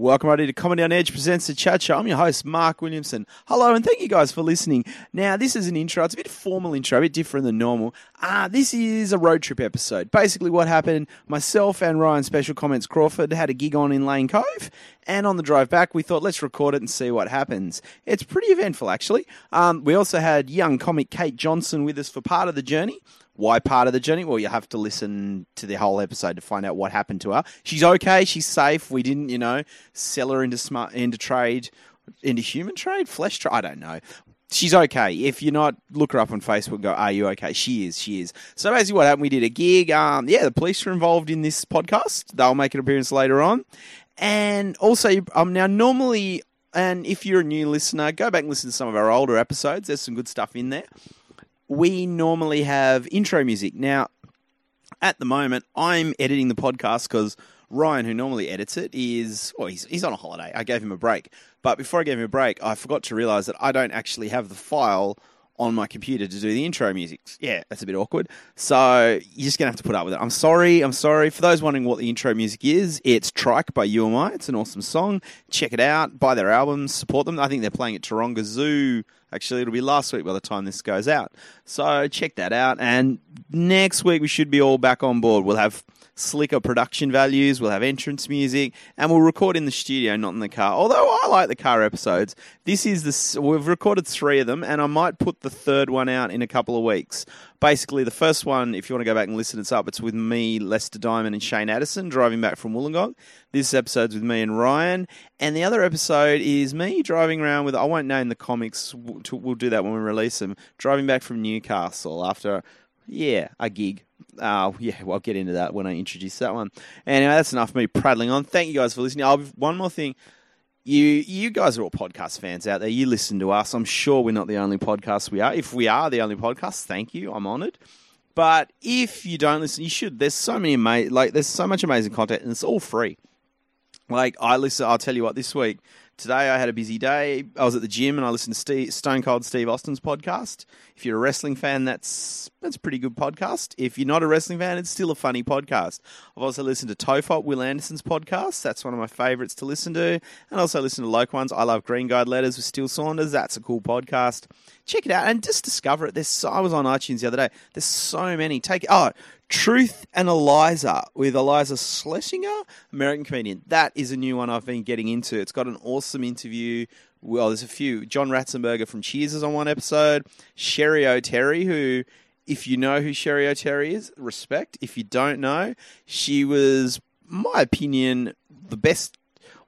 Welcome, everybody, to Comedy on Edge presents the Chat Show. I'm your host, Mark Williamson. Hello, and thank you guys for listening. Now, this is an intro. It's a bit formal intro, a bit different than normal. Uh, this is a road trip episode. Basically, what happened, myself and Ryan Special Comments Crawford had a gig on in Lane Cove, and on the drive back, we thought, let's record it and see what happens. It's pretty eventful, actually. Um, we also had young comic Kate Johnson with us for part of the journey. Why part of the journey? Well, you have to listen to the whole episode to find out what happened to her. She's okay. She's safe. We didn't, you know, sell her into smart into trade, into human trade, flesh trade. I don't know. She's okay. If you're not, look her up on Facebook. and Go, are you okay? She is. She is. So basically, what happened? We did a gig. Um, yeah, the police are involved in this podcast. They'll make an appearance later on. And also, um, now normally, and if you're a new listener, go back and listen to some of our older episodes. There's some good stuff in there we normally have intro music. Now, at the moment, I'm editing the podcast because Ryan, who normally edits it, is well, he's he's on a holiday. I gave him a break, but before I gave him a break, I forgot to realize that I don't actually have the file on my computer to do the intro music. Yeah, that's a bit awkward. So you're just gonna have to put up with it. I'm sorry. I'm sorry for those wondering what the intro music is. It's Trike by UMI. It's an awesome song. Check it out. Buy their albums. Support them. I think they're playing at Taronga Zoo Actually, it'll be last week by the time this goes out. So check that out. And next week, we should be all back on board. We'll have slicker production values, we'll have entrance music, and we'll record in the studio, not in the car. Although I like the car episodes. This is the we've recorded three of them, and I might put the third one out in a couple of weeks. Basically, the first one, if you want to go back and listen, it's up. It's with me, Lester Diamond, and Shane Addison driving back from Wollongong. This episode's with me and Ryan, and the other episode is me driving around with. I won't name the comics. We'll do that when we release them. Driving back from Newcastle after yeah, a gig. Uh, yeah, well, I'll get into that when I introduce that one. Anyway, that's enough me prattling on. Thank you guys for listening. I'll, one more thing. You you guys are all podcast fans out there. You listen to us. I'm sure we're not the only podcast we are. If we are the only podcast, thank you. I'm honoured. But if you don't listen, you should. There's so many amazing, like there's so much amazing content, and it's all free. Like I listen. I'll tell you what. This week Today I had a busy day. I was at the gym and I listened to Steve, Stone Cold Steve Austin's podcast. If you're a wrestling fan, that's that's a pretty good podcast. If you're not a wrestling fan, it's still a funny podcast. I've also listened to Tofop, Wil Anderson's podcast. That's one of my favourites to listen to. And I also listen to local ones. I love Green Guide Letters with Steele Saunders. That's a cool podcast. Check it out and just discover it. There's I was on iTunes the other day. There's so many. Take oh Truth and Iliza with Iliza Shlesinger, American comedian. That is a new one I've been getting into. It's got an awesome interview. Well, there's a few. John Ratzenberger from Cheers is on one episode. Cheri Oteri, who, if you know who Cheri Oteri is, respect. If you don't know, she was, my opinion, the best,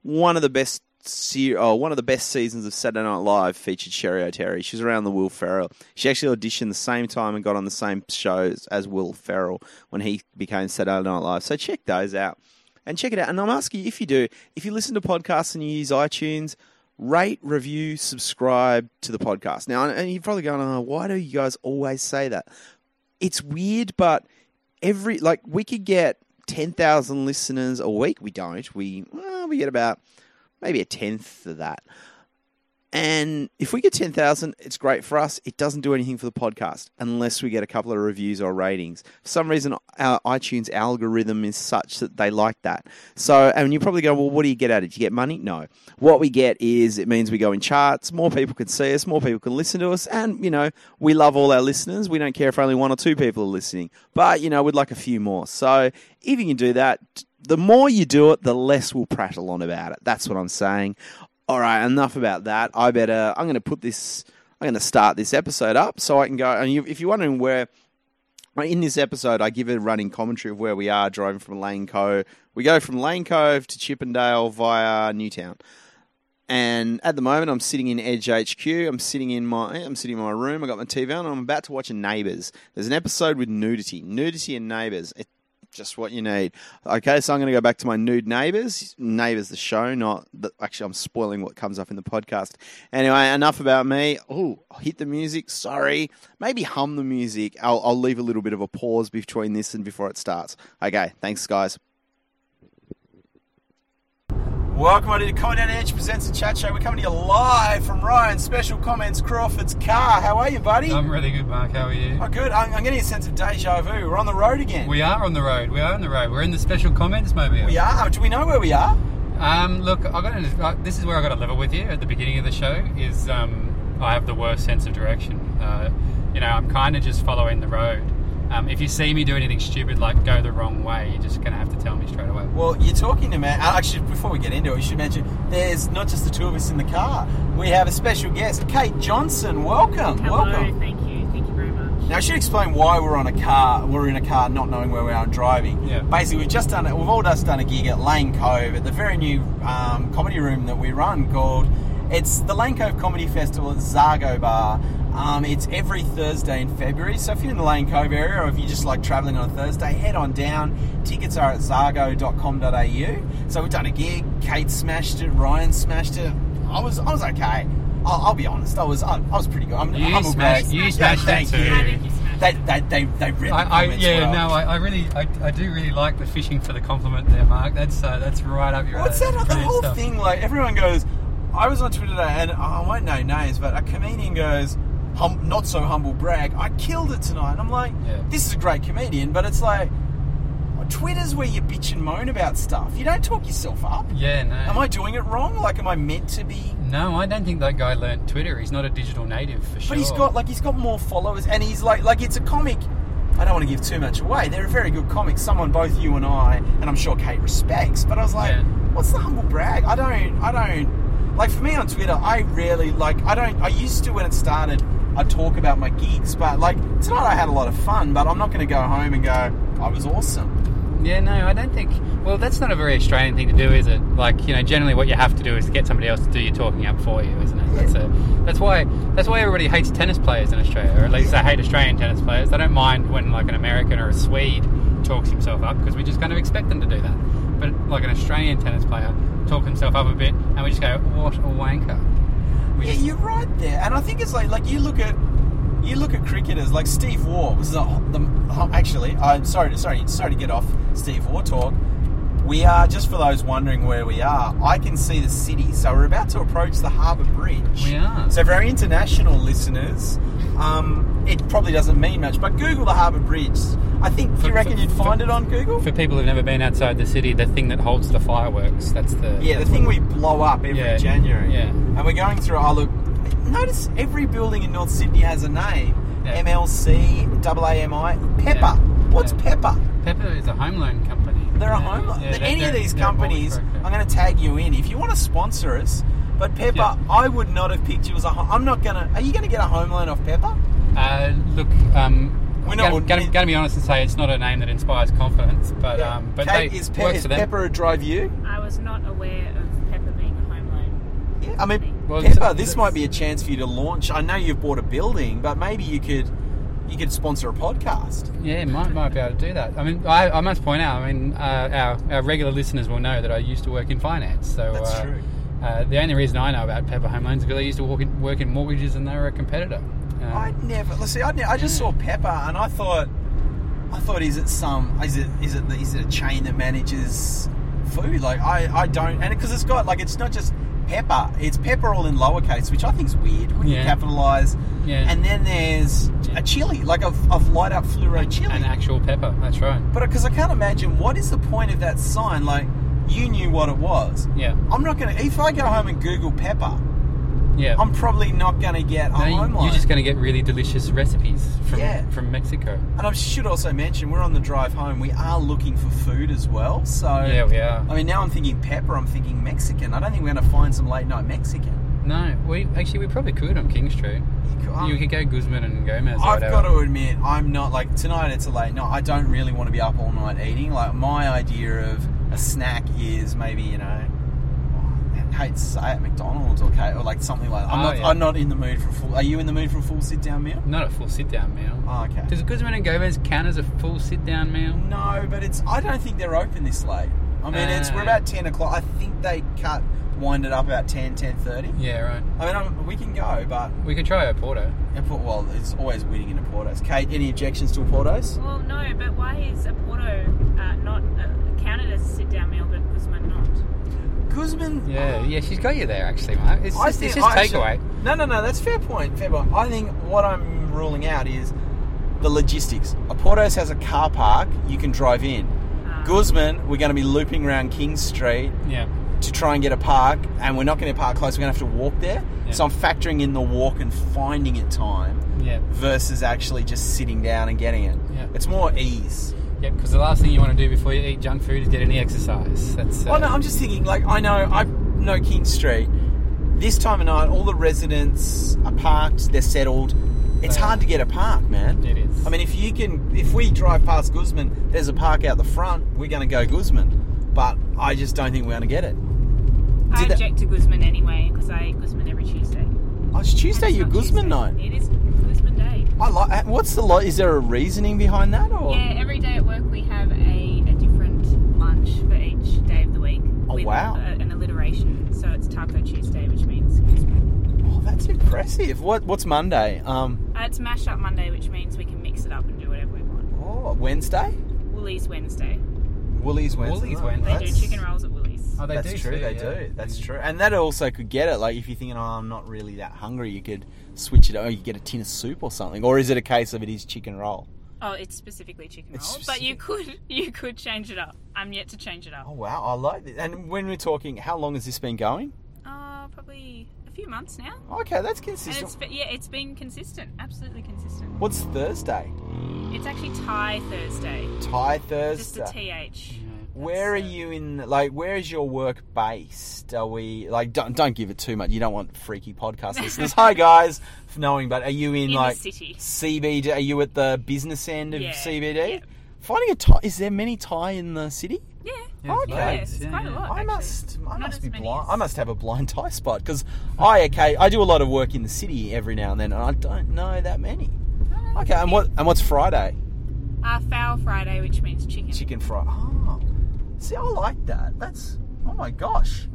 one of the best se- oh, one of the best seasons of Saturday Night Live featured Cheri Oteri. She's around the Will Ferrell. She actually auditioned the same time and got on the same shows as Will Ferrell when he became Saturday Night Live. So check those out and check it out. And I'm asking you if you do, if you listen to podcasts and you use iTunes, rate, review, subscribe to the podcast. Now, and you're probably going, oh, why do you guys always say that? It's weird, but every like we could get ten thousand listeners a week. We don't. We well, we get about maybe a tenth of that. And if we get 10,000, it's great for us. It doesn't do anything for the podcast unless we get a couple of reviews or ratings. For some reason, our iTunes algorithm is such that they like that. So, and you probably go, well, what do you get out of it? Do you get money? No. What we get is it means we go in charts, more people can see us, more people can listen to us. And, you know, we love all our listeners. We don't care if only one or two people are listening, but, you know, we'd like a few more. So if you can do that, the more you do it, the less we'll prattle on about it. That's what I'm saying. All right, enough about that. I better. I'm going to put this. I'm going to start this episode up so I can go. And you, if you're wondering where, in this episode, I give a running commentary of where we are driving from Lane Cove. We go from Lane Cove to Chippendale via Newtown. And at the moment, I'm sitting in Edge HQ. I'm sitting in my I'm sitting in my room. I got my TV on. I'm about to watch a Neighbours. There's an episode with nudity, nudity and Neighbours. It, just what you need. Okay, so I'm going to go back to my nude neighbours. Neighbours, the show, not the, actually. I'm spoiling what comes up in the podcast. Anyway, enough about me. Oh, hit the music. Sorry, maybe hum the music. I'll, I'll leave a little bit of a pause between this and before it starts. Okay, thanks, guys. Welcome on to Comedy on Edge presents the chat show. We're coming to you live from Ryan. Special Comments Crawford's car. How are you, buddy? I'm really good, Mark. How are you? Oh, good. I'm, good. I'm getting a sense of deja vu. We're on the road again. We are on the road. We are on the road. We're in the Special Comments mobile. We are. Do we know where we are? Um, look, I got to, uh, this is where I got to level with you at the beginning of the show. Is um, I have the worst sense of direction. Uh, you know, I'm kind of just following the road. Um, if you see me do anything stupid like go the wrong way, you're just going to have to tell me straight away. Well, you're talking to man. uh, Actually, before we get into it, we should mention there's not just the two of us in the car. We have a special guest, Kate Johnson. Welcome, Hello, welcome. thank you, thank you very much. Now, I should explain why we're on a car. We're in a car, not knowing where we are and driving. Yeah. Basically, we've just done it. We've all just done a gig at Lane Cove at the very new um, comedy room that we run called. It's the Lane Cove Comedy Festival at Zargo Bar. Um, it's every Thursday in February. So if you're in the Lane Cove area, or if you just like travelling on a Thursday, head on down. Tickets are at zargo.com.au. So we've done a gig. Kate smashed it. Ryan smashed it. I was I was okay. I'll, I'll be honest. I was I, I was pretty good. I'm, You I'm smashed- you smashed it thank you. I think you smashed They, they, they, they the I, I, yeah, well. no, I, I really, I, I do really like the fishing for the compliment there, Mark. That's uh, that's right up your What's that? The whole stuff. thing, like everyone goes. I was on Twitter today, and I won't know names, but a comedian goes, hum, "Not so humble brag." I killed it tonight. And I'm like, Yeah. this is a great comedian, but it's like, Twitter's where you bitch and moan about stuff. You don't talk yourself up. Yeah, no. Am I doing it wrong? Like, am I meant to be? No, I don't think that guy learnt Twitter. He's not a digital native for sure. But he's got like he's got more followers, and he's like like it's a comic. I don't want to give too much away. They're a very good comic. Someone both you and I, and I'm sure Kate respects. But I was like, Yeah. what's the humble brag? I don't. I don't. Like for me on Twitter, I rarely like. I don't. I used to when it started. I talk about my gigs, but like tonight I had a lot of fun. But I'm not going to go home and go. I was awesome. Yeah, no, I don't think. Well, that's not a very Australian thing to do, is it? Like, you know, generally what you have to do is get somebody else to do your talking up for you, isn't it? That's a. That's why. That's why everybody hates tennis players in Australia, or at least they hate Australian tennis players. They don't mind when like an American or a Swede talks himself up because we just kind of expect them to do that. But like an Australian tennis player talk himself up a bit, and we just go, "What a wanker." We Yeah, just- you're right there, and I think it's like like you look at you look at cricketers like Steve Waugh was the, the actually I'm sorry to sorry sorry to get off Steve Waugh talk. We are just for those wondering where we are. I can see the city, so we're about to approach the Harbour Bridge. We are. So for our international listeners, um, it probably doesn't mean much, but Google the Harbour Bridge. I think. Do you reckon you'd find it on Google? For people who've never been outside the city, the thing that holds the fireworks, that's the. Yeah, the thing we blow up every Yeah, January. yeah. And we're going through. Oh, look. Notice every building in North Sydney has a name. Yeah. MLC, AAMI, Pepper. Yeah. What's Yeah. Pepper? Pepper is a home loan company. They're a home. yeah, any of these companies. I'm going to tag you in. If you want to sponsor us, but Pepper. I would not have picked you as a. I'm not going to. Are you going to get a home loan off Pepper? Uh, look, um, We're I'm not- going, going, to be honest and say it's not a name that inspires confidence, but um, but Kate, they is, Pe- works is for them. Pepper a drive you? I was not aware of Pepper being a home loan. Yeah, I mean, Well, Pepper, it's- this it's- might be a chance for you to launch. I know you've bought a building, but maybe you could you could sponsor a podcast. Yeah, might might be able to do that. I mean, I, I must point out. I mean, uh, our our regular listeners will know that I used to work in finance. So That's uh, true. Uh, the only reason I know about Pepper Home Loans is because I used to work in, work in mortgages and they were a competitor. Uh, I never. Let's see. I, ne- I just Yeah. saw Pepper, and I thought, I thought, is it some? Is it is it is it a chain that manages food? Like I I don't, and because it's got like it's not just Pepper. It's Pepper all in lowercase, which I think's weird. Wouldn't you capitalise? Yeah. And then there's a chili, like of, of light up fluoro chili. an actual pepper. That's right. but because I can't imagine what is the point of that sign? Like you knew what it was. Yeah, I'm not gonna. If I go home and Google Pepper, yeah. I'm probably not gonna get a No, home you're just going to get really delicious recipes from Yeah. from Mexico. And I should also mention, we're on the drive home. We are looking for food as well. So, Yeah, we are. I mean, now I'm thinking pepper. I'm thinking Mexican. I don't think we're going to find some late night Mexican. No, we actually we probably could on King Street. Um, you could go Guzman and Gomez. or I've whatever. got to admit, I'm not like tonight. It's a late night. I don't really want to be up all night eating. Like my idea of a snack is maybe you know, hate to say it, McDonald's or K or like something like that. I'm Oh, not. yeah. I'm not in the mood for a full. Are you in the mood for a full sit down meal? Not a full sit down meal. Oh, okay. Does Guzman and Gomez count as a full sit down meal? No, but it's. I don't think they're open this late. I mean, it's we're Uh. about ten o'clock. I think they cut wind it up about 10, 10.30. Yeah, right. I mean, I'm, we can go, but We could try Oporto. yeah, but, well, it's always winning in Oportos. Kate, any objections to Oportos? Well, no, but why is Oporto uh, not uh, counted as a sit-down meal, but Guzman not? Guzman. Yeah, yeah, she's got you there actually, Mark. It's I just, think- it's just I actually- takeaway. No, no, no. That's fair point. Fair point. I think what I'm ruling out is the logistics. Oportos has a car park you can drive in. Uh, Guzman, we're going to be looping around King Street. Yeah. to try and get a park, and we're not going to park close. We're going to have to walk there. Yeah. So I'm factoring in the walk and finding it time Yeah. versus actually just sitting down and getting it. Yeah. It's more ease. Yeah, because the last thing you want to do before you eat junk food is get any exercise. That's. Uh, Oh no, I'm just thinking. Like I know, I know King Street. This time of night, all the residents are parked. They're settled. It's hard to get a park, man. It is. I mean, if you can, if we drive past Guzman, there's a park out the front. We're going to go Guzman, but I just don't think we're going to get it. I Did that- object to Guzman anyway because I eat Guzman every Tuesday. Oh, it's Tuesday. And it's Your Guzman Tuesday. night. It is Guzman day. I like. What's the lot? Is there a reasoning behind that, or Yeah, every day at work we have a, a different lunch for each day of the week. Oh, with wow. A, an alliteration. So it's Taco Tuesday, which means oh, that's impressive. What What's Monday? Um, Uh, it's Mash Up Monday, which means we can mix it up and do whatever we want. oh, Wednesday. Woolies Wednesday. Woolies Wednesday. Woolies Oh, Wednesday. They do chicken rolls at Woolies. Oh, they That's do true. too, they yeah. do. That's true. And that also could get it. Like if you're thinking, oh, I'm not really that hungry, you could switch it. Oh, you get a tin of soup or something. Or is it a case of it is chicken roll? Oh, it's specifically chicken It's roll, but you could you could change it up. I'm yet to change it up. Oh wow, I like this. And when we're talking, how long has this been going? Uh, probably a few months now. Okay, that's And consistent. it's be- yeah, it's been consistent, absolutely consistent. What's Thursday? It's actually Thai Thursday, Thai just Thursday. a th. Where are you in? Like, where is your work based? Are we like? Don't don't give it too much. You don't want freaky podcast listeners. Hi guys, for knowing, but are you in, In the like city. CBD? Are you at the business end of Yeah, CBD? yeah. Finding a Thai. Is there many Thai in the city? Yeah. Yeah, Okay. Yeah, it's quite a lot. I actually. must, I Not must be blind. as- I must have a blind Thai spot because I okay, I do a lot of work in the city every now and then, and I don't know that many. Oh, Okay, and what and what's Friday? Uh, foul Friday, which means chicken. Chicken fry. Oh, see, I like that. That's oh my gosh,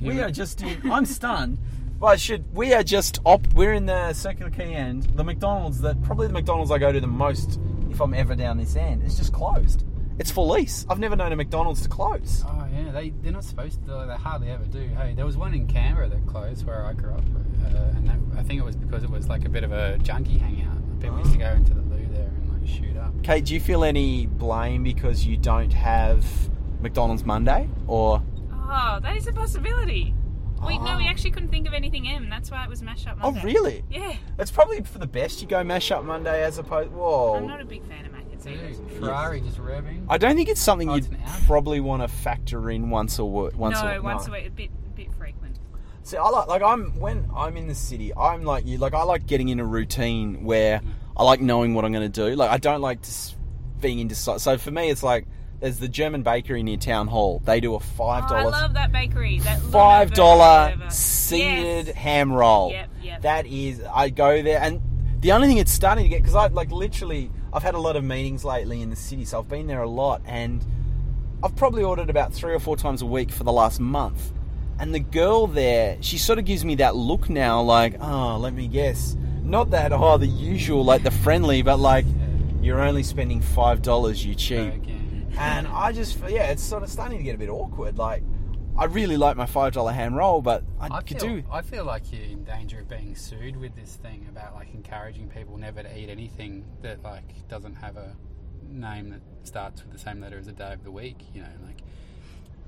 we are just in. I'm stunned. Well, I should. We are just op. We're in the Circular Quay end. The McDonald's that probably the McDonald's I go to the most if I'm ever down this end. It's just closed. It's for lease. I've never known a McDonald's to close. Oh yeah, they they're not supposed to. They hardly ever do. Hey, there was one in Canberra that closed where I grew up, uh, and that, I think it was because it was like a bit of a junkie hangout. People used to go into the loo there and like shoot up. Kate, do you feel any blame because you don't have McDonald's Monday or? Oh, that is a possibility. We no, we Oh. actually couldn't think of anything M. That's why it was mash up oh, Monday. Oh, really? Yeah. It's probably for the best you go mash up Monday as opposed. Whoa. I'm not a big fan of Macca's either. Dude, Ferrari just revving. I don't think it's something Oh, you'd it's probably want to factor in once a wo- once no, a once no. a week, a bit, a bit frequent. See, I like like I'm when I'm in the city. I'm like you. Like I like getting in a routine where mm. I like knowing what I'm going to do. Like I don't like just being indecisive. So for me, it's like there's the German bakery near town hall. They do a five Oh, I love that bakery. That five dollar dollar seeded Yes. ham roll. Yep, yep. That is, I go there, and the only thing it's starting to get because I like literally, I've had a lot of meetings lately in the city, so I've been there a lot, and I've probably ordered about three or four times a week for the last month. And the girl there, she sort of gives me that look now, like, oh, let me guess, not that oh the usual, like the friendly, but like you're only spending five dollars, you cheap. again. And I just, yeah, it's sort of starting to get a bit awkward. Like, I really like my five dollar ham roll, but I, I could feel, do. I feel like you're in danger of being sued with this thing about like encouraging people never to eat anything that like doesn't have a name that starts with the same letter as a day of the week. You know, like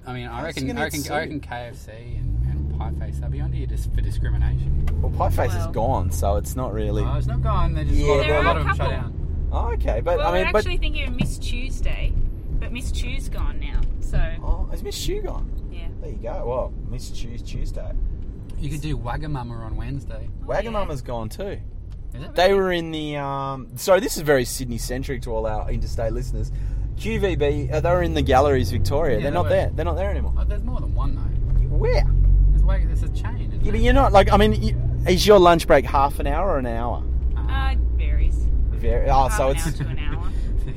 I mean, I reckon, I reckon, I reckon? KFC and, and Pie Face they'll be onto you just for discrimination. Well, pie face is gone, so it's not really. Oh, it's not gone. They're just Yeah, a lot, there a lot are of them shut down. Oh, okay, but well, I mean, we're but actually thinking of Miss Tuesday, but Miss Chu's gone now. So oh, is Miss Chu gone? yeah. There you go. Well, Miss Chu's Tuesday. You could do Wagamama on Wednesday. Oh, Wagamama's gone too. Is it? They were in the. Um, sorry, this is very Sydney centric to all our interstate listeners. QVB, uh, they were in the galleries, Victoria. Yeah, They're they not were. there. They're not there anymore. Oh, there's more than one though. Where? There's, Wag- there's a chain. Isn't Yeah, but there? you're not like. I mean, you, is your lunch break half an hour or an hour? Uh, it varies. Very, oh, Half so an it's hour to an hour.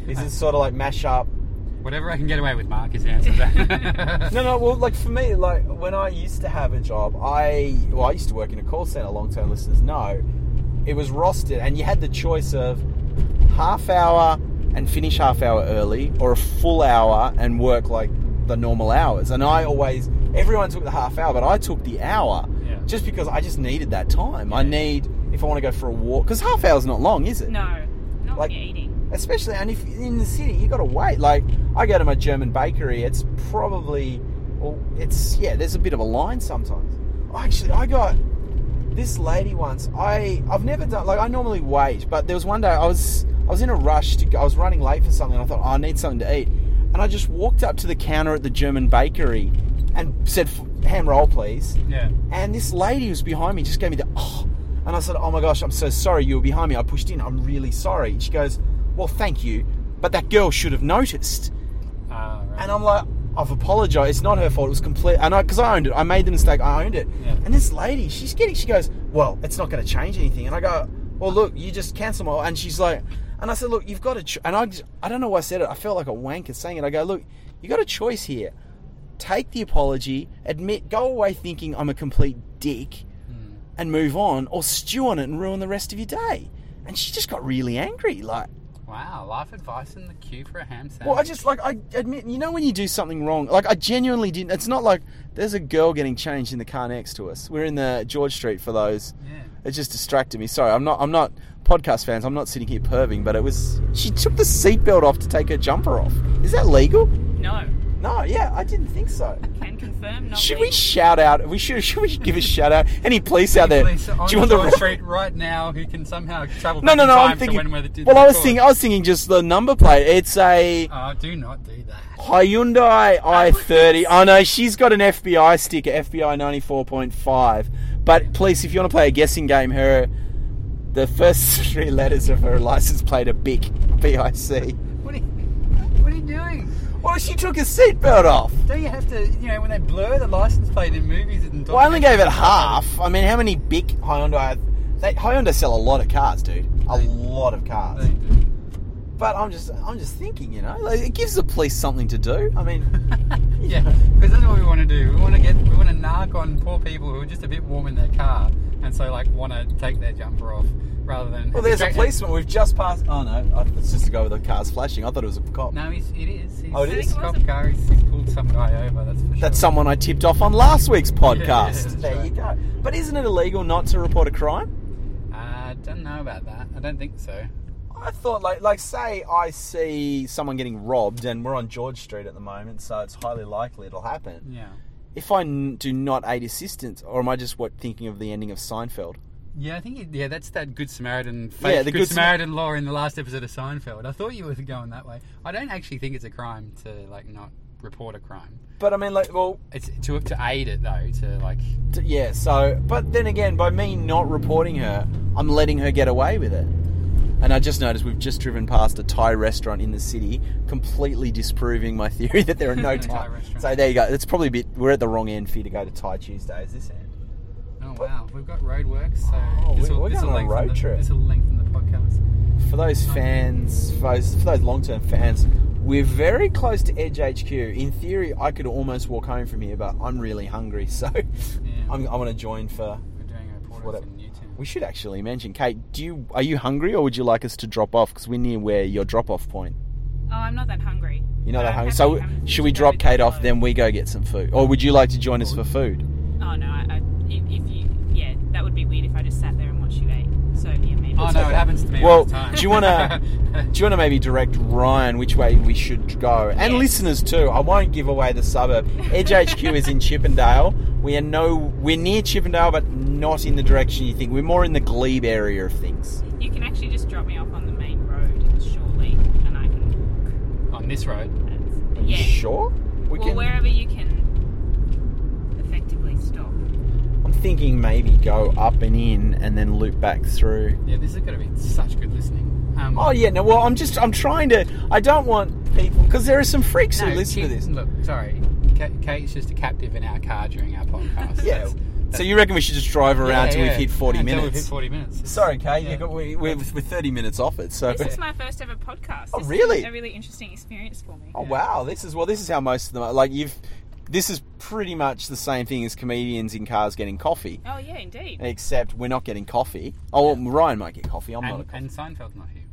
This is it sort of like mash up? Whatever I can get away with, Mark, is the answer to that. No, no. Well, like for me, like when I used to have a job, I well, I used to work in a call center. Long term listeners know it was rostered, and you had the choice of half hour and finish half hour early, or a full hour and work like the normal hours. And I always, everyone took the half hour, but I took the hour Yeah. just because I just needed that time. I need if I want to go for a walk because half hour's not long, is it? No, not Like- when you're eating. Especially and if in the city you got to wait like i go to my german bakery it's probably Well, it's yeah. There's a bit of a line sometimes. Actually, I got this lady once. I I've never done like I normally wait, but there was one day I was I was in a rush to I was running late for something. And I thought oh, I need something to eat, and I just walked up to the counter at the German bakery and said ham roll please. Yeah. And this lady was behind me just gave me the oh, and I said oh my gosh I'm so sorry you were behind me. I pushed in. I'm really sorry. She goes well thank you, but that girl should have noticed. Ah, right. And I'm like, I've apologized. It's not her fault. It was complete. And I, because I owned it, I made the mistake. I owned it. Yeah. And this lady, she's getting. She goes, well, it's not going to change anything. And I go, well, look, you just cancel my. And she's like, and I said, look, you've got a. Ch-. And I, just, I don't know why I said it. I felt like a wanker saying it. I go, look, you got a choice here. Take the apology, admit, go away thinking I'm a complete dick, and move on, or stew on it and ruin the rest of your day. And she just got really angry, like. Wow, life advice in the queue for a ham sandwich. Well, I just like I admit, you know, when you do something wrong, like I genuinely didn't. It's not like there's a girl getting changed in the car next to us. We're in the George Street for those. Yeah. It just distracted me. Sorry, I'm not. I'm not podcast fans. I'm not sitting here perving, but it was. She took the seatbelt off to take her jumper off. Is that legal? No. No. Yeah, I didn't think so. Can confirm. Not Should we legal. shout out? We should. Should we give a shout out? Any police out there? Police on do you want George the? street right now who can somehow travel No, back no, in no. time I'm thinking. when we're well, I was thinking. I was thinking just the number plate. It's a. Oh, do not do that. Hyundai i30. Oh no, she's got an FBI sticker, FBI 94.5. But please, if you want to play a guessing game, her the first three letters of her license plate are BIC. B-I-C. What are you, what are you doing? Well, she took her seatbelt off. Don't you have to, you know, when they blur the license plate in movies and Well, I only gave it half. I mean, how many BIC Hyundai? They, Hyundai sell a lot of cars, dude. A lot of cars. They do. But I'm just, I'm just thinking, you know, like, it gives the police something to do. I mean, Yeah, because that's what we want to do. We want to get, we want to narc on poor people who are just a bit warm in their car, and so like want to take their jumper off rather than. well, there's a policeman. We've just passed. Oh no, it's just a guy with the cars flashing. I thought it was a cop. No, he's, it is. He's, Oh, it is? A cop car. He's, he's pulled some guy over. That's for sure. That's someone I tipped off on last week's podcast. Yeah, there right. you go. But isn't it illegal not to report a crime? I don't know about that. I don't think so. I thought, like, like say I see someone getting robbed, and we're on George Street at the moment, so it's highly likely it'll happen. Yeah. If I n- do not aid assistance, or am I just what thinking of the ending of Seinfeld? Yeah, I think it, yeah, that's that Good Samaritan, fake Yeah, the Good, Good Sam- Samaritan law in the last episode of Seinfeld. I thought you were going that way. I don't actually think it's a crime to like not report a crime. But I mean, like, well, It's to to aid it though. To like, t- yeah. So, but then again, by me not reporting her, I'm letting her get away with it. And I just noticed we've just driven past a Thai restaurant in the city, completely disproving my theory that there are no Thai Thai. restaurants. so there you go. It's probably a bit. We're at the wrong end for you to go to Thai Tuesdays. This end. oh wow, we've got roadworks. So Oh, this will we're this going on a road the, trip. This will lengthen the podcast. For those fans, for those, for those long-term fans, we're very close to Edge HQ. In theory, I could almost walk home from here, but I'm really hungry, so Yeah, I'm, I want to join for. we're doing a what reporter a- in Newtown. We should actually mention, Kate. Do you are you hungry, or would you like us to drop off? Because we're near where your drop-off point. Oh, I'm not that hungry. You're not that hungry. So should we drop Kate off, then we go get some food, or would you like to join us for food? Oh no, I, I, if if you, yeah, that would be weird if I just sat there and watched you eat. So yeah, maybe. Oh no, it happens to me Well, all the time. do you wanna- Do you want to maybe direct Ryan which way we should go? And Yes. listeners too. I won't give away the suburb. Edge HQ is in Chippendale. We are no, we're near Chippendale, but not in the direction you think. We're more in the Glebe area of things. You can actually just drop me off on the main road shortly, and I can. on this road. That's, you yeah. sure? We well, wherever you can effectively stop. I'm thinking maybe go up and in, and then loop back through. Yeah, this is going to be such good listening. Um, Oh yeah, no. Well, I'm just, I'm trying to. I don't want people because there are some freaks no, who listen to this. Look, sorry, Ka- Kate's just a captive in our car during our podcast. Yeah. That's- So you reckon we should just drive around Yeah, till yeah. we've hit 40 Yeah, until minutes? We've hit 40 minutes. Sorry, Kate. Yeah. You got, we, we're, we're 30 minutes off it. So. This is my first ever podcast. Oh, This is really? a really interesting experience for me. Oh wow, this is well. This is how most of them are. Like you've. This is pretty much the same thing as comedians in cars getting coffee, Oh yeah, indeed. except we're not getting coffee. Oh, well, Ryan might get coffee. I'm not a And, coffee. and Seinfeld's not here.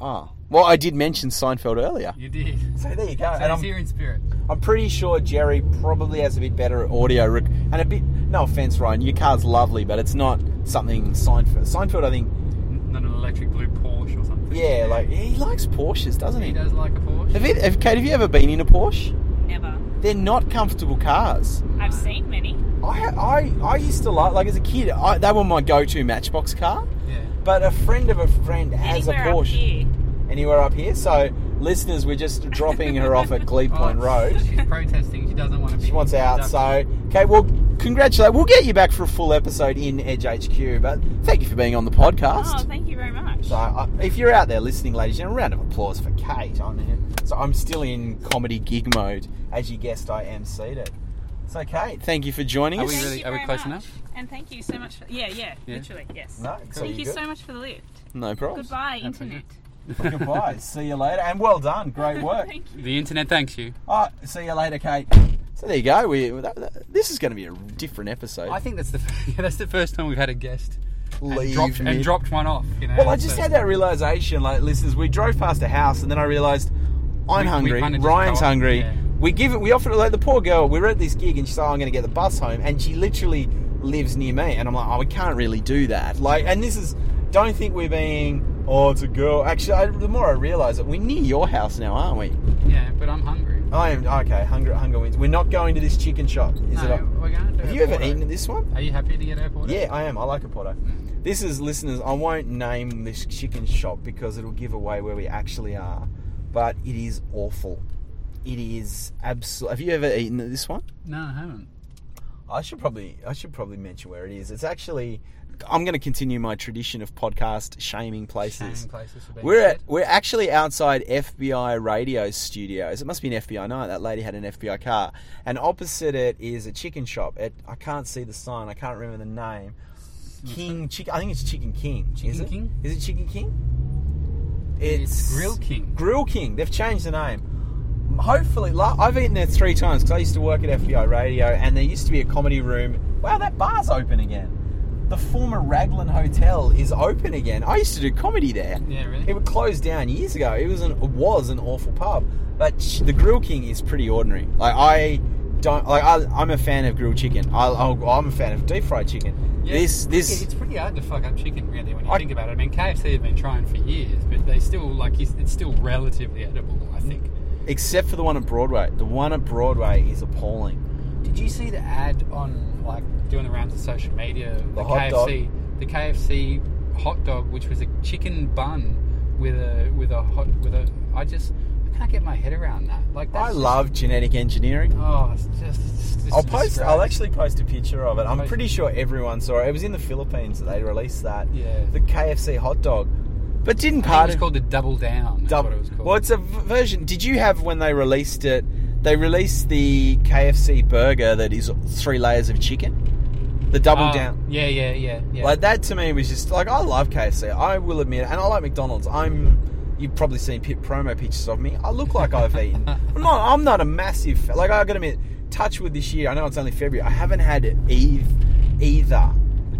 Ah, well, I did mention Seinfeld earlier. You did. So there you go. So and he's I'm, here in spirit. I'm pretty sure Jerry probably has a bit better audio rec- and a bit. No offense, Ryan. Your car's lovely, but it's not something Seinfeld. Seinfeld, I think. Not an electric blue Porsche or something. Yeah, like he likes Porsches, doesn't he? He does like a Porsche. Have you, have, Kate, have you ever been in a Porsche? Never. They're not comfortable cars. I've seen many. I I, I used to like like as a kid. I, they were my go-to Matchbox car. Yeah. But a friend of a friend has Anywhere a up Porsche. here. Anywhere up here. So listeners, we're just dropping her off at Glebe oh, Point Oh, Road. She's protesting. She doesn't want to be. She wants out. So okay, well, congratulate. We'll get you back for a full episode in Edge HQ. But thank you for being on the podcast. Oh, thank you very much. So, uh, if you're out there listening, ladies and gentlemen, a round of applause for Kate. I mean, so I'm still in comedy gig mode. As you guessed, I am seated. So, Kate, thank you for joining Are us. we really- are we close much. enough? And thank you so much for yeah, yeah, Yeah. literally, yes. No, so thank you're you so much for the lift. No problem. Goodbye, That's internet. Goodbye. See you later, and well done. Great work. Thank you. The internet thanks you. Oh, see you later, Kate. So there you go. We that, that- this is going to be a different episode. I think that's the yeah, that's the first time we've had a guest and Leave dropped, mid- and dropped one off. You know. Well, I just So- had that realization, like listeners. We drove past a house, and then I realized I'm We- we hungry. kinda Ryan's hungry. yeah. We give it. We offered it like the poor girl. We were at this gig, and she said, oh, "I'm going to get the bus home," and she literally lives near me, and I'm like, "Oh, we can't really do that." Like, and this is. Don't think we're being. Oh, it's a girl. Actually, I, the more I realise it, we're near your house now, aren't we? Yeah, but I'm hungry. I am okay. Hunger, hunger wins. We're not going to this chicken shop. Is no, it? we're going to. Have you ever eaten at this one? Are you happy to get airport? Yeah, I am. I like Oporto. Mm. This is listeners. I won't name this chicken shop because it'll give away where we actually are, but it is awful. It is absolute. Have you ever eaten at this one? No, I haven't. I should probably. I should probably mention where it is. It's actually. I'm going to continue my tradition of podcast shaming places. Shaming places We're at, we're actually outside FBI radio studios. It must be an FBI night. That lady had an FBI car, and opposite it is a chicken shop. It, I can't see the sign. I can't remember the name. King Chicken. I think it's Chicken King. is Chicken it? King? Is it Chicken King? It's Grill King. Grill King. They've changed the name. Hopefully, I've eaten there three times because I used to work at FBI Radio, and there used to be a comedy room. Wow, that bar's open again. The former Raglan Hotel is open again. I used to do comedy there. Yeah, really? It was closed down years ago. It was an it was an awful pub, but sh- the Grill King is pretty ordinary. Like I don't like. I, I'm a fan of grilled chicken. I, I'll, I'm a fan of deep fried chicken. Yeah, this it's- this it's pretty hard to fuck up chicken really when you I- think about it. I mean, KFC have been trying for years, but they still like it's still relatively edible. I mm. think. except for the one at Broadway. The one at Broadway is appalling. Did you see the ad on like doing the rounds of social media? The, dog? KFC, the KFC hot dog, which was a chicken bun with a with a hot with a. I just can't get my head around that. Like that's I love genetic engineering. Oh, it's just. It's just I'll post. disgrace. I'll actually post a picture of it. I'm pretty sure everyone saw it. It was in the Philippines that they released that. Yeah. The KFC hot dog, but didn't part it was called the double down. That's Double. what it was called. Well, it's a version. Did you have when they released it? They released the KFC burger that is three layers of chicken. The double Oh, down. Yeah, yeah, yeah, yeah. Like that to me was just like I love KFC. I will admit, and I like McDonald's. I'm. You've probably seen pi promo pictures of me. I look like I've eaten. I'm not. I'm not a massive. Like I got to admit, with this year. I know it's only February. I haven't had Eve either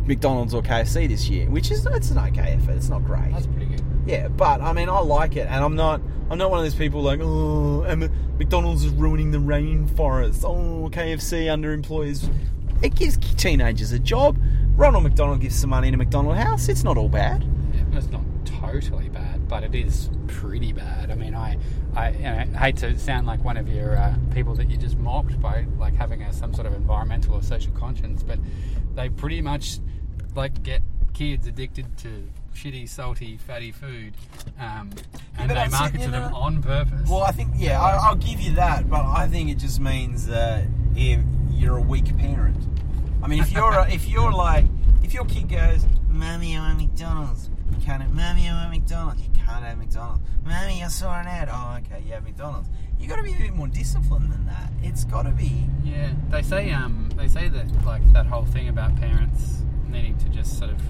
McDonald's or KFC this year, which is it's an okay effort. It's not great. That's pretty good. Yeah, but I mean, I like it, and I'm not. I'm not one of those people like, oh, and McDonald's is ruining the rainforest. Oh, KFC underemploys. It gives teenagers a job. Ronald McDonald gives some money to McDonald House. It's not all bad. Yeah, it's not totally bad, but it is pretty bad. I mean, I, I you know, hate to sound like one of your uh, people that you just mocked by like having a, some sort of environmental or social conscience, but they pretty much like get kids addicted to shitty, salty, fatty food, um, and but they it, market to them on purpose. Well, I think yeah, I, I'll give you that, but I think it just means that if you're a weak parent. I mean, if you're a, if you're like if your kid goes, "Mommy, I want McDonald's," can't. Have, Mommy, I want McDonald's. You can't have McDonald's. Mommy, I saw an ad. Oh, okay, have McDonald's. You got to be a bit more disciplined than that. It's got to be. Yeah, they say um they say that like that whole thing about parents needing to just sort of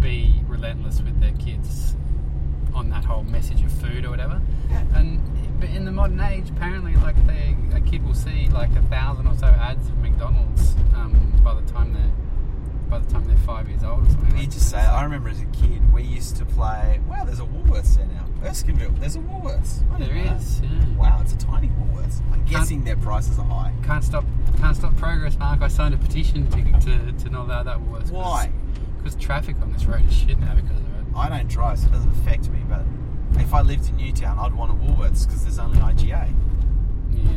be relentless with their kids on that whole message of food or whatever. Yeah. And but in the modern age, apparently, like they a kid will see like a thousand or so ads of McDonald's um, by the time they're by the time they're five years old or something. You like just say, I remember as a kid, we used to play. Wow, there's a Woolworths there now. Erskineville, there's a Woolworths. I know is, yeah. Wow, it's a tiny Woolworths. I'm guessing their prices are high. Can't stop, can't stop progress, Mark. I signed a petition to to, to not allow that Woolworths. Why? Because traffic on this road is shit now because of it. I don't drive, so it doesn't affect me. But if I lived in Newtown, I'd want a Woolworths because there's only IGA. Yeah.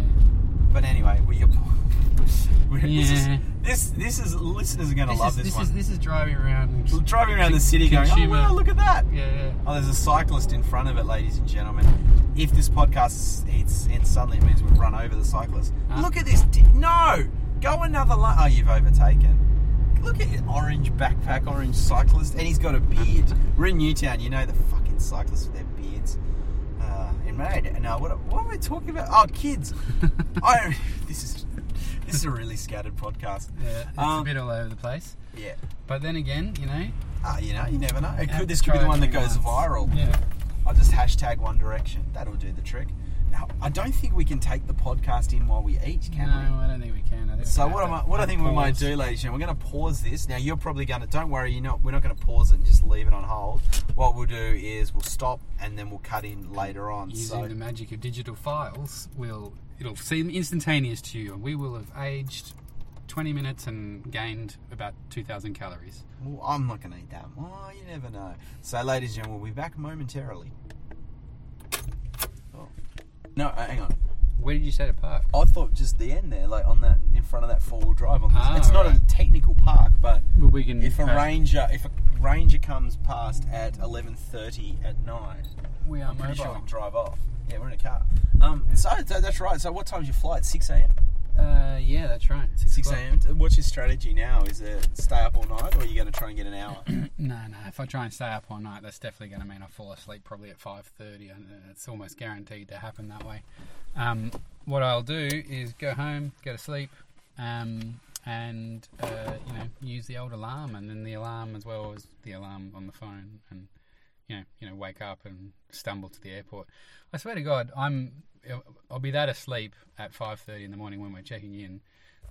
But anyway, we. we this, is, this this is listeners are going to love is, this, this one. is this is driving around. Driving around the city, going, oh Consumer- wow, look at that. Yeah, yeah. Oh, there's a cyclist in front of it, ladies and gentlemen. If this podcast hits and suddenly it means we've run over the cyclist. Huh? Look at this. No! Go another lane. Oh, you've overtaken. Look at his orange backpack, orange cyclist, and he's got a beard. We're in Newtown, you know the fucking cyclists with their Uh, Married. No, what, what am I talking about? Oh, kids. I, this is this is a really scattered podcast. Yeah, it's Um, a bit all over the place. Yeah. But then again, you know, Ah, you know, you never know. It could, this could be the one that goes once. viral. yeah. I'll just hashtag One Direction. That'll do the trick. I don't think we can take the podcast in while we eat, can we? no, we? I don't think we can. I think So what am I, what I think we might do, ladies and gentlemen, we're going to pause this. Now you're probably going to. Don't worry, you're not. We're not going to pause it and just leave it on hold. What we'll do is we'll stop and then we'll cut in later on. Using so the magic of digital files, we'll it'll seem instantaneous to you, and we will have aged 20 minutes and gained about 2,000 calories. well, I'm not going to eat that. Oh, you never know. So, ladies and gentlemen, we'll be back momentarily. No, uh, hang on. Where did you say to park? I thought just the end there, like on that in front of that four wheel drive. On this. Ah, it's not a technical park, but Well, we can. if a ranger if a ranger comes past at eleven thirty at night, we are I'm pretty sure we mobile. can drive off. Yeah, we're in a car. Um, so, so that's right. So what time's your flight? Six a.m. Uh, yeah, that's right. Six o'clock. a.m. What's your strategy now? Is it stay up all night, or are you going to try and get an hour? No, no. If I try and stay up all night, that's definitely going to mean I fall asleep probably at five thirty, and uh, it's almost guaranteed to happen that way. Um, what I'll do is go home, go to sleep, um, and uh, you know use the old alarm, and then the alarm as well as the alarm on the phone, and you know you know wake up and stumble to the airport. I swear to God, I'm I'll be that asleep at five thirty in the morning when we're checking in.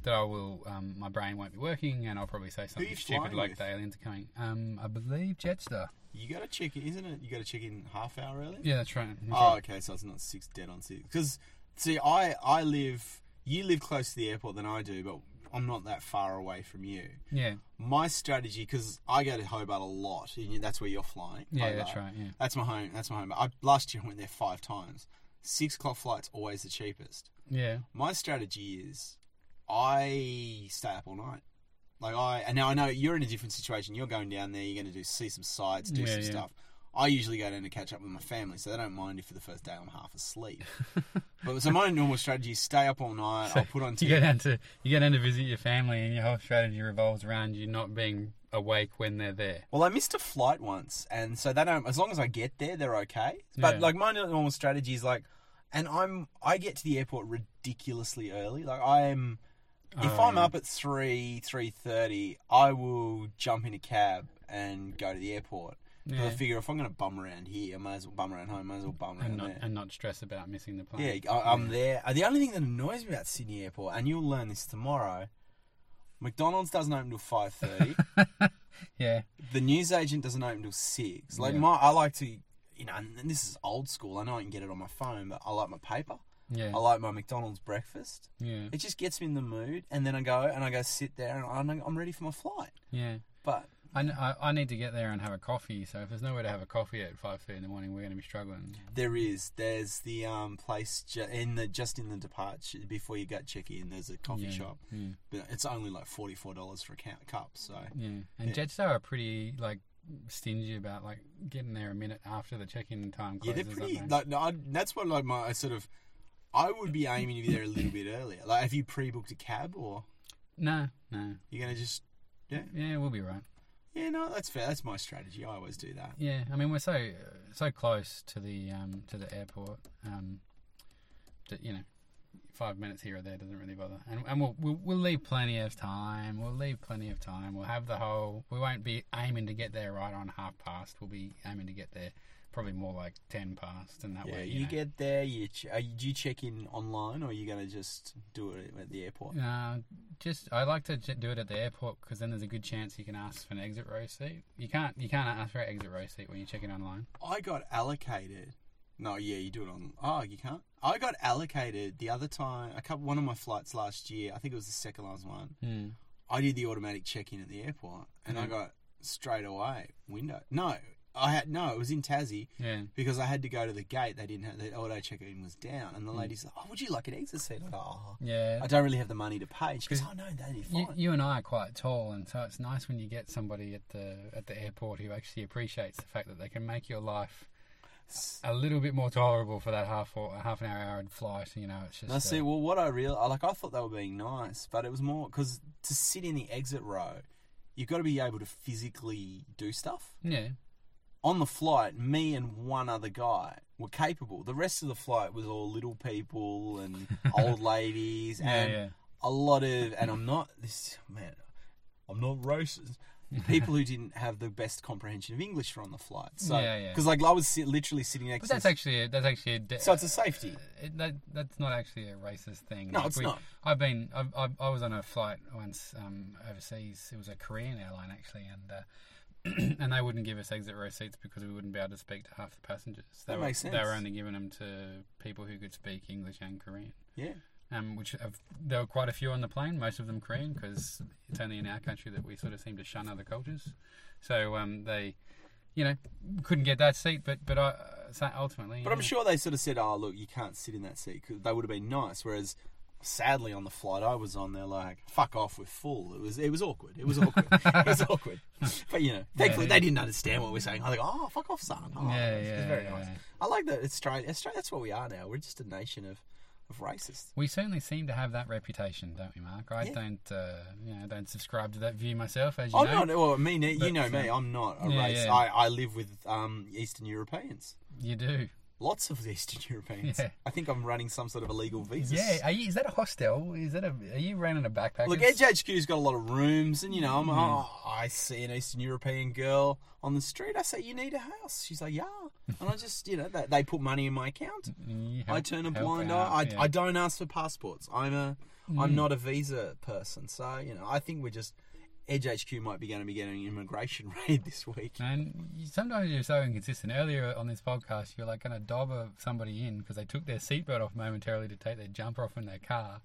That I will, um, my brain won't be working, and I'll probably say something stupid like with? the aliens are coming. Um, I believe Jetstar. You got to check in, isn't it? You got to check in half hour early. Yeah, that's right. That's Oh, right. okay. So it's not six dead on six. Because see, I I live. You live close to the airport than I do, but I'm not that far away from you. Yeah, My strategy, because I go to Hobart a lot, and that's where you're flying. yeah, Hobart. that's right. Yeah, That's my home. That's my home. I, last year I went there five times. Six o'clock flight's always the cheapest. yeah, My strategy is I stay up all night. Like I and now I know you're in a different situation. You're going down there. You're going to do see some sights, do Yeah, some yeah. stuff. I usually go down to catch up with my family, so they don't mind if for the first day I'm half asleep. but so my normal strategy is stay up all night. I'll put on you TV. go down to you go down to visit your family, and your whole strategy revolves around you not being awake when they're there. Well, I missed a flight once, and so they don't. Um, as long as I get there, they're okay. But Yeah. like my normal strategy is like, and I'm I get to the airport ridiculously early. Like I am, if Oh, I'm yeah. up at three three thirty, I will jump in a cab and go to the airport. 'Cause I figure if I'm going to bum around here, I might as well bum around home. I might as well bum around And not there. and not stress about missing the plane. Yeah, I, I'm there. Uh, The only thing that annoys me about Sydney Airport, and you'll learn this tomorrow, McDonald's doesn't open till five thirty. yeah, the newsagent doesn't open till six. Like Yeah. my, I like to, you know, and this is old school. I know I can get it on my phone, but I like my paper. yeah, I like my McDonald's breakfast. yeah, It just gets me in the mood, and then I go and I go sit there, and I'm, I'm ready for my flight. yeah. But I, I, I need to get there and have a coffee. So if there's nowhere to have a coffee at five thirty in the morning, we're going to be struggling. there is, there's the um place ju- in the just in the departure before you go check in. There's a coffee yeah, shop, Yeah, but it's only like forty four dollars for a ca- cup. So yeah. And Yeah. Jetstar are pretty like stingy about like getting there a minute after the check-in time yeah, closes. they're pretty. they? Like, no, I, that's what like my I sort of. I would be aiming to be there a little bit earlier. Like, have you pre-booked a cab or no, no. you're gonna just yeah. Yeah, we'll be right. Yeah, no, that's fair. That's my strategy. I always do that. Yeah, I mean we're so so close to the um, to the airport um, that you know five minutes here or there doesn't really bother, and, and we'll, we'll we'll leave plenty of time. We'll leave plenty of time. We'll have the whole. We won't be aiming to get there right on half past. We'll be aiming to get there probably more like ten past, and that Yeah, way you, you, know, get there. You ch- are you, do you check in online, or are you going to just do it at the airport? Uh, just I like to do it at the airport because then there's a good chance you can ask for an exit row seat. You can't you can't ask for an exit row seat when you check in online. I got allocated. No, yeah, you do it on. Oh, you can't. I got allocated the other time. A couple. One of my flights last year. I think it was the second last one. Hmm. I did the automatic check in at the airport, and I Mhm. got straight away window. No, I had no, it was in Tassie Yeah. because I had to go to the gate. They didn't have the auto check-in was down, and the lady said, "Oh, would you like an exit seat?" I go, "Oh, Yeah. I don't really have the money to pay." She goes, "Oh no, that'd be You, fine." you and I are quite tall, and so it's nice when you get somebody at the at the airport who actually appreciates the fact that they can make your life a little bit more tolerable for that half or half an hour hour flight. You know, it's just. I see. uh, Well, what I real like, I thought they were being nice, but it was more because to sit in the exit row, you've got to be able to physically do stuff. yeah. On the flight, me and one other guy were capable. The rest of the flight was all little people and old ladies Yeah, and yeah. a lot of. And I'm not this man. I'm not racist. People who didn't have the best comprehension of English were on the flight. So, Yeah, yeah. Because like I was sit, literally sitting next But to. that's actually a, that's actually a de- so it's a safety. it, that, that's not actually a racist thing. No, Like, it's we- not. I've been I've, I've, I was on a flight once um, overseas. It was a Korean airline actually, and uh, and they wouldn't give us exit row seats because we wouldn't be able to speak to half the passengers. They That were, makes They were only giving them to people who could speak English and Korean. Yeah. Um, which have, there were quite a few on the plane, most of them Korean, because it's only in our country that we sort of seem to shun other cultures. So um, they, you know, couldn't get that seat, but but I, uh, so ultimately. But I'm yeah. sure they sort of said, "Oh, look, you can't sit in that seat." Cause they would have been nice. Whereas, sadly, on the flight I was on, they're like, "Fuck off, we're full." It was it was awkward. It was awkward. it was awkward. But you know, thankfully Yeah. they didn't understand what we're saying. I was like, "Oh, fuck off, son." Oh, Yeah, it's, it's yeah, very yeah. nice. I like that. Australia, Australia. That's what we are now. We're just a nation of of racists. We certainly seem to have that reputation, don't we, Mark? I Yeah. don't, uh, you know, don't subscribe to that view myself, as you Oh know. no, well, me, ne- you know me. I'm not a yeah, race. yeah. I, I live with um, Eastern Europeans. You do. Lots of Eastern Europeans. Yeah. I think I'm running some sort of illegal visa. Yeah. Are you, is that a hostel? Is that a? Are you running a backpack? Look, Edge HQ's got a lot of rooms, and you know, I'm, hmm. oh, I see an Eastern European girl on the street. I say, "You need a house." She's like, "Yeah," and I just, you know, they, they put money in my account. I turn a blind eye. I, I don't ask for passports. I'm a, am hmm. not a visa person, so you know, I think we're just Edge HQ might be going to be getting an immigration raid this week. And you, sometimes you're so inconsistent. Earlier on this podcast, you're like going to dob a, somebody in because they took their seatbelt off momentarily to take their jumper off in their car.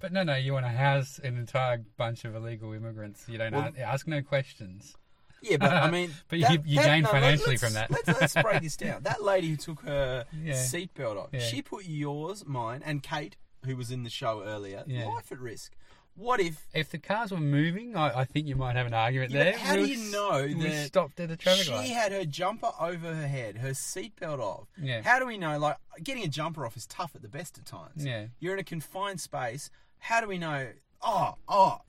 But no, no, you want to house an entire bunch of illegal immigrants. You don't Well- ask, ask no questions. Yeah, but I mean, But you- you gain financially from that. let's, let's break this down. That lady who took her Yeah. seatbelt off, Yeah. she put yours, mine, and Kate, who was in the show earlier, Yeah. life at risk. What if If the cars were moving, I, I think you might have an argument Yeah, but there. how do you know we that stopped at a traffic she light? had her jumper over her head, her seatbelt off? Yeah. How do we know? Like getting a jumper off is tough at the best of times. Yeah. You're in a confined space. How do we know? Oh, oh,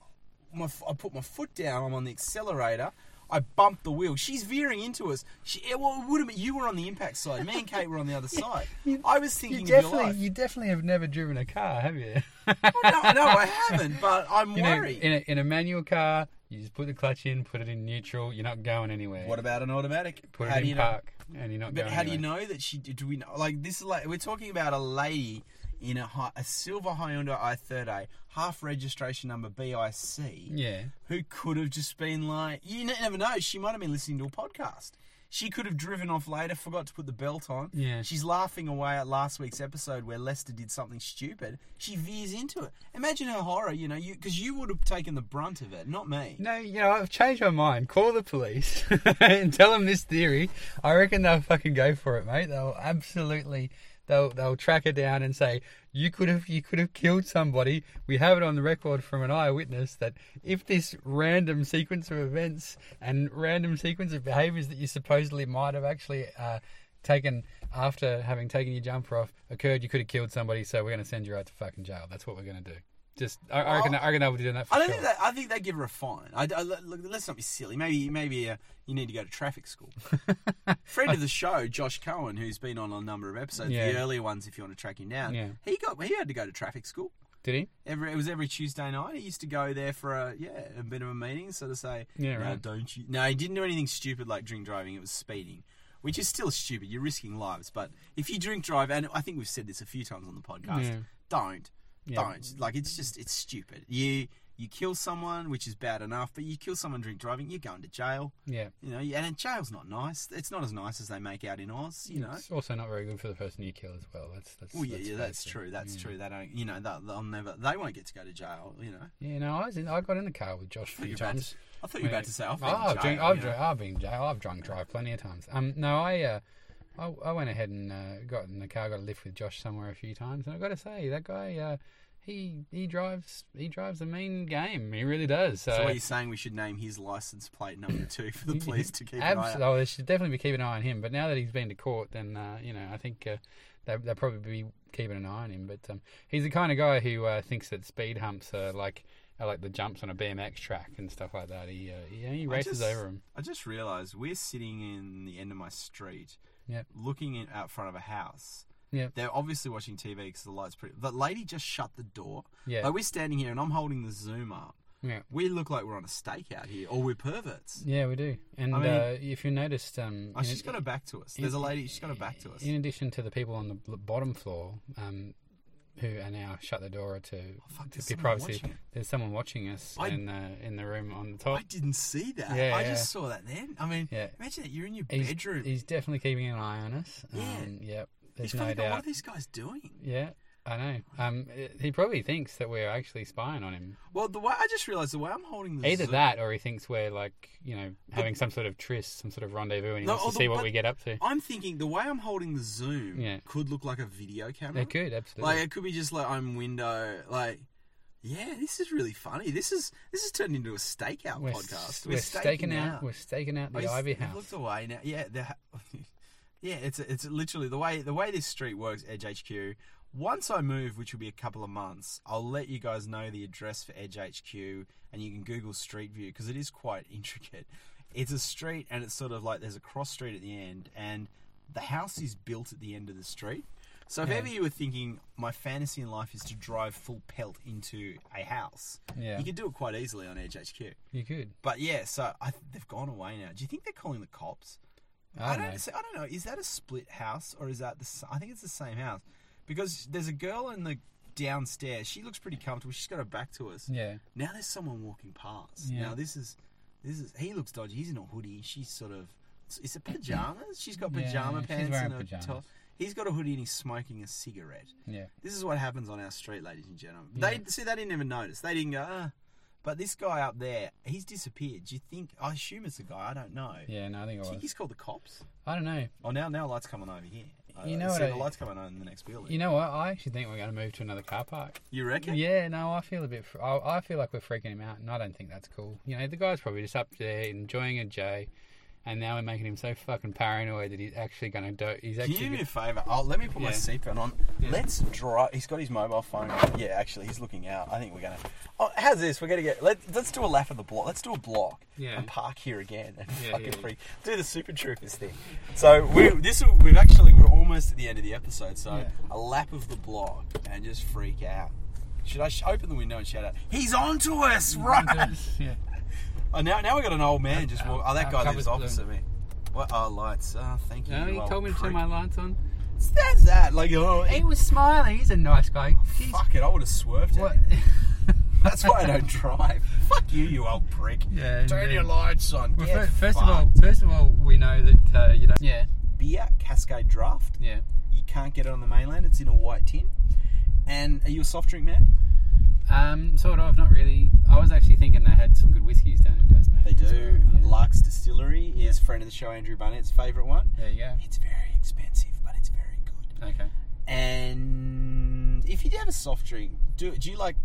my, f- I put my foot down. I'm on the accelerator. I bumped the wheel. She's veering into us. She, yeah, well, it would have been, you were on the impact side. Me and Kate were on the other side. I was thinking You of your definitely, life. you definitely have never driven a car, have you? Oh, no, no, I haven't, but I'm You know, worried. in a, in a manual car, you just put the clutch in, put it in neutral. You're not going anywhere. what about an automatic? Put How it do in you know? park, and you're not But going. how do you know that she? Do we know? Like this is like we're talking about a lady in a Hy- a silver Hyundai i30, half registration number BIC, Yeah. who could have just been like, you never know. She might have been listening to a podcast. She could have driven off later, forgot to put the belt on. Yeah. She's laughing away at last week's episode where Lester did something stupid. She veers into it. Imagine her horror, you know, you because you would have taken the brunt of it, not me. No, you know, I've changed my mind. Call the police and tell them this theory. I reckon they'll fucking go for it, mate. They'll absolutely, they'll they'll track it down and say you could have you could have killed somebody. We have it on the record from an eyewitness that if this random sequence of events and random sequence of behaviours that you supposedly might have actually uh, taken after having taken your jumper off occurred, you could have killed somebody. So we're going to send you right to fucking jail. That's what we're going to do. Just, I, I reckon, I reckon they'll be doing that. For I don't sure. think that. I think they give her a fine. I, I- look, let's not be silly. Maybe, maybe uh, you need to go to traffic school. Friend of the show, Josh Cohen, who's been on a number of episodes, the earlier ones, if you want to track him down, Yeah. he got he had to go to traffic school. Did he? Every it was every Tuesday night. He used to go there for a yeah a bit of a meeting, sort of say, Yeah, no, right. don't you? No, he didn't do anything stupid like drink driving. It was speeding, which is still stupid. You're risking lives. But if you drink drive, and I think we've said this a few times on the podcast, Yeah. don't. Yeah. Don't like it's just it's stupid. You you kill someone, which is bad enough, but you kill someone drink driving, you're going to jail. Yeah. You know, and jail's not nice. It's not as nice as they make out in Oz. You know. It's also not very good for the person you kill as well. That's that's. Well, yeah, let's yeah, that's true. That's Yeah. true. They don't, you know, they'll, they'll never, they won't get to go to jail. You know. Yeah, no, I was in. I got in the car with Josh a few you were about times. to- I thought you were about to say, I've been oh, I've, jail, drink, I've, you know. I've been jail. I've drunk drive plenty of times. Um, no, I, uh, I, I went ahead and uh, got in the car, got a lift with Josh somewhere a few times, and I've got to say that guy, uh, he he drives he drives a mean game. He really does. So, So, are you saying? We should name his license plate number two for the police to keep an eye Abs- oh, they should definitely be keeping an eye on him. But now that he's been to court, then uh, you know I think uh, they they'll probably be keeping an eye on him. But um, he's the kind of guy who uh, thinks that speed humps are like are like the jumps on a BMX track and stuff like that. He uh, he, he races just- over them. I just realised we're sitting in the end of my street, Yep. looking in, out front of a house. Yep. They're obviously watching TV because the lights pretty. The lady just shut the door. Yeah. Like we're standing here and I'm holding the zoom up. Yeah. We look like we're on a stakeout here, or we're perverts. Yeah, we do. And I mean- uh, if you noticed, um, Oh, in- she's got her back to us. There's a lady. She's got her back to us. In addition to the people on the bottom floor, um, who are now shut the door to, fuck, to be privacy, watching. there's someone watching us I- in the in the room on the top. I didn't see that. Yeah, I yeah. just saw that then. I mean, Yeah. imagine that you're in your He's, bedroom. he's definitely keeping an eye on us. Yeah. Um, yep. There's He's no got, what are these guys doing? Yeah, I know. Um, it- he probably thinks that we're actually spying on him. Well, the way I just realised the way I'm holding the Either that, or he thinks we're like, you know, having some sort of tryst, some sort of rendezvous, and he No, wants to see what but- we get up to. I'm thinking the way I'm holding the zoom Yeah. could look like a video camera. They could absolutely. Like it could be just like I'm window. Like, yeah, this is really funny. This is this has turned into a stakeout we're, podcast. we're staking out. We're staking out the Ivy they've House. Looked away now. Yeah, the yeah. It's it's literally the way the way this street works. Edge HQ. Once I move, which will be a couple of months, I'll let you guys know the address for Edge HQ, and you can Google Street View because it is quite intricate. It's a street, and it's sort of like there's a cross street at the end, and the house is built at the end of the street. So if Yeah. ever you were thinking my fantasy in life is to drive full pelt into a house, Yeah. you could do it quite easily on Edge HQ. You could. But yeah, so I, they've gone away now. Do you think they're calling the cops? I don't know. see, I don't know. Is that a split house or is that the? I think it's the same house because there's a girl in the downstairs. She looks pretty comfortable. She's got her back to us. Yeah. Now there's someone walking past. Yeah. Now this is this is he looks dodgy. He's in a hoodie. She's sort of is it pajamas? She's got pajama she's pants and a pajamas. top. He's got a hoodie and he's smoking a cigarette. Yeah. This is what happens on our street, ladies and gentlemen. Yeah. They see they didn't even notice. They didn't go. Ah. But this guy up there, he's disappeared. Do you think? I assume it's a guy. I don't know. Yeah. No, I think it Do you think was. he's called the cops? I don't know. Oh, now now lights coming over here. You know see, what the I- lights coming on in the next building. You know what? I actually think we're going to move to another car park. You reckon? Yeah, no, I feel a bit. I, I feel like we're freaking him out, and I don't think that's cool. You know, the guy's probably just up there enjoying a J, and now we're making him so fucking paranoid that he's actually going to do. He's Can actually. you do me a favour? Oh, let me put my Yeah. seatbelt on. Yeah. Let's drive. He's got his mobile phone. Yeah, actually, he's looking out. I think we're gonna. Oh, how's this? We're gonna get. Let, let's do a lap of the block. Let's do a block. Yeah. And park here again and Yeah, fucking yeah, freak. Do the Super Troopers thing. So we this will- we've actually we're almost at the end of the episode. So Yeah. a lap of the block and just freak out. Should I sh- open the window and shout out? He's on to us, right? yeah. Oh, now now we got an old man just walk. Oh, that guy covers lives opposite me. What? Oh, lights. Oh, thank you. No, you he told me to turn my lights on. That's that. Like, oh, He was smiling. He's a nice guy. Jeez. fuck it. I would have swerved. What? It. That's why I don't drive. fuck you, you old prick. Yeah, Turn indeed. your lights on. Well, Get fir- first of all, first of all, we know that uh, you don't. Yeah. beer Cascade Draft. Yeah. You can't get it on the mainland. It's in a white tin. And are you a soft drink man? Um, sort of, not really. I was actually thinking they had some good whiskies down in Tasmania. They do. yeah. Lux Distillery is friend of the show Andrew Bunnett's favourite one. There you go. It's very expensive, but it's very good. Okay. And if you do have a soft drink, do do you like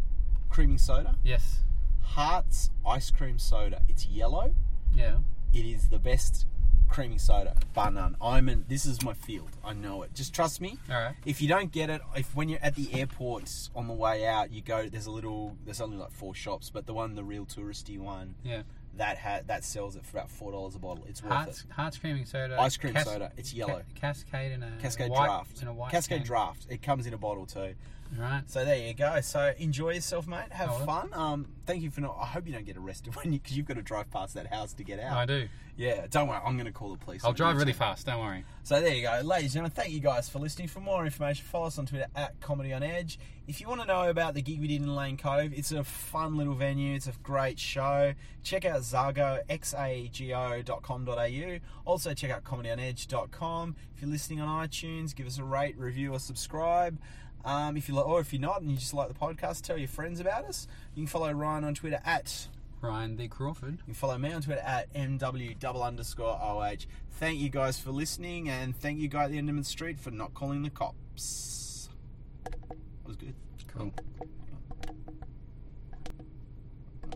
creaming soda? Yes. Hearts ice cream soda. It's yellow. Yeah. It is the best creaming soda, bar none. I'm in. This is my field. I know it. Just trust me. All right. If you don't get it, if when you're at the airport on the way out, you go. There's a little. There's only like four shops, but the one, the real touristy one, Yeah. that ha- that sells it for about four dollars a bottle. It's worth Hearts, it. Hearts creaming soda. Ice cream Cas- soda. It's yellow. Ca- Cascade and a Cascade white, Draft. And a white Cascade can. Draft. It comes in a bottle too. All right. So there you go. So enjoy yourself, mate. Have fun. Um, thank you for not. I hope you don't get arrested when you because you've got to drive past that house to get out. I do. Yeah, don't worry. I'm going to call the police. I'll drive really fast. Don't worry. So there you go, ladies and gentlemen. Thank you guys for listening. For more information, follow us on Twitter at Comedy on Edge. If you want to know about the gig we did in Lane Cove, it's a fun little venue. It's a great show. Check out Zago, xago.com.au. Also check out comedy on comedyonedge.com. If you're listening on iTunes, give us a rate, review, or subscribe. Um, if you li- or if you're not and you just like the podcast, tell your friends about us. You can follow Ryan on Twitter at Ryan D. Crawford. you can follow me on Twitter at mw double underscore oh. Thank you guys for listening, and thank you guy at the end of the street for not calling the cops. That was good. Cool.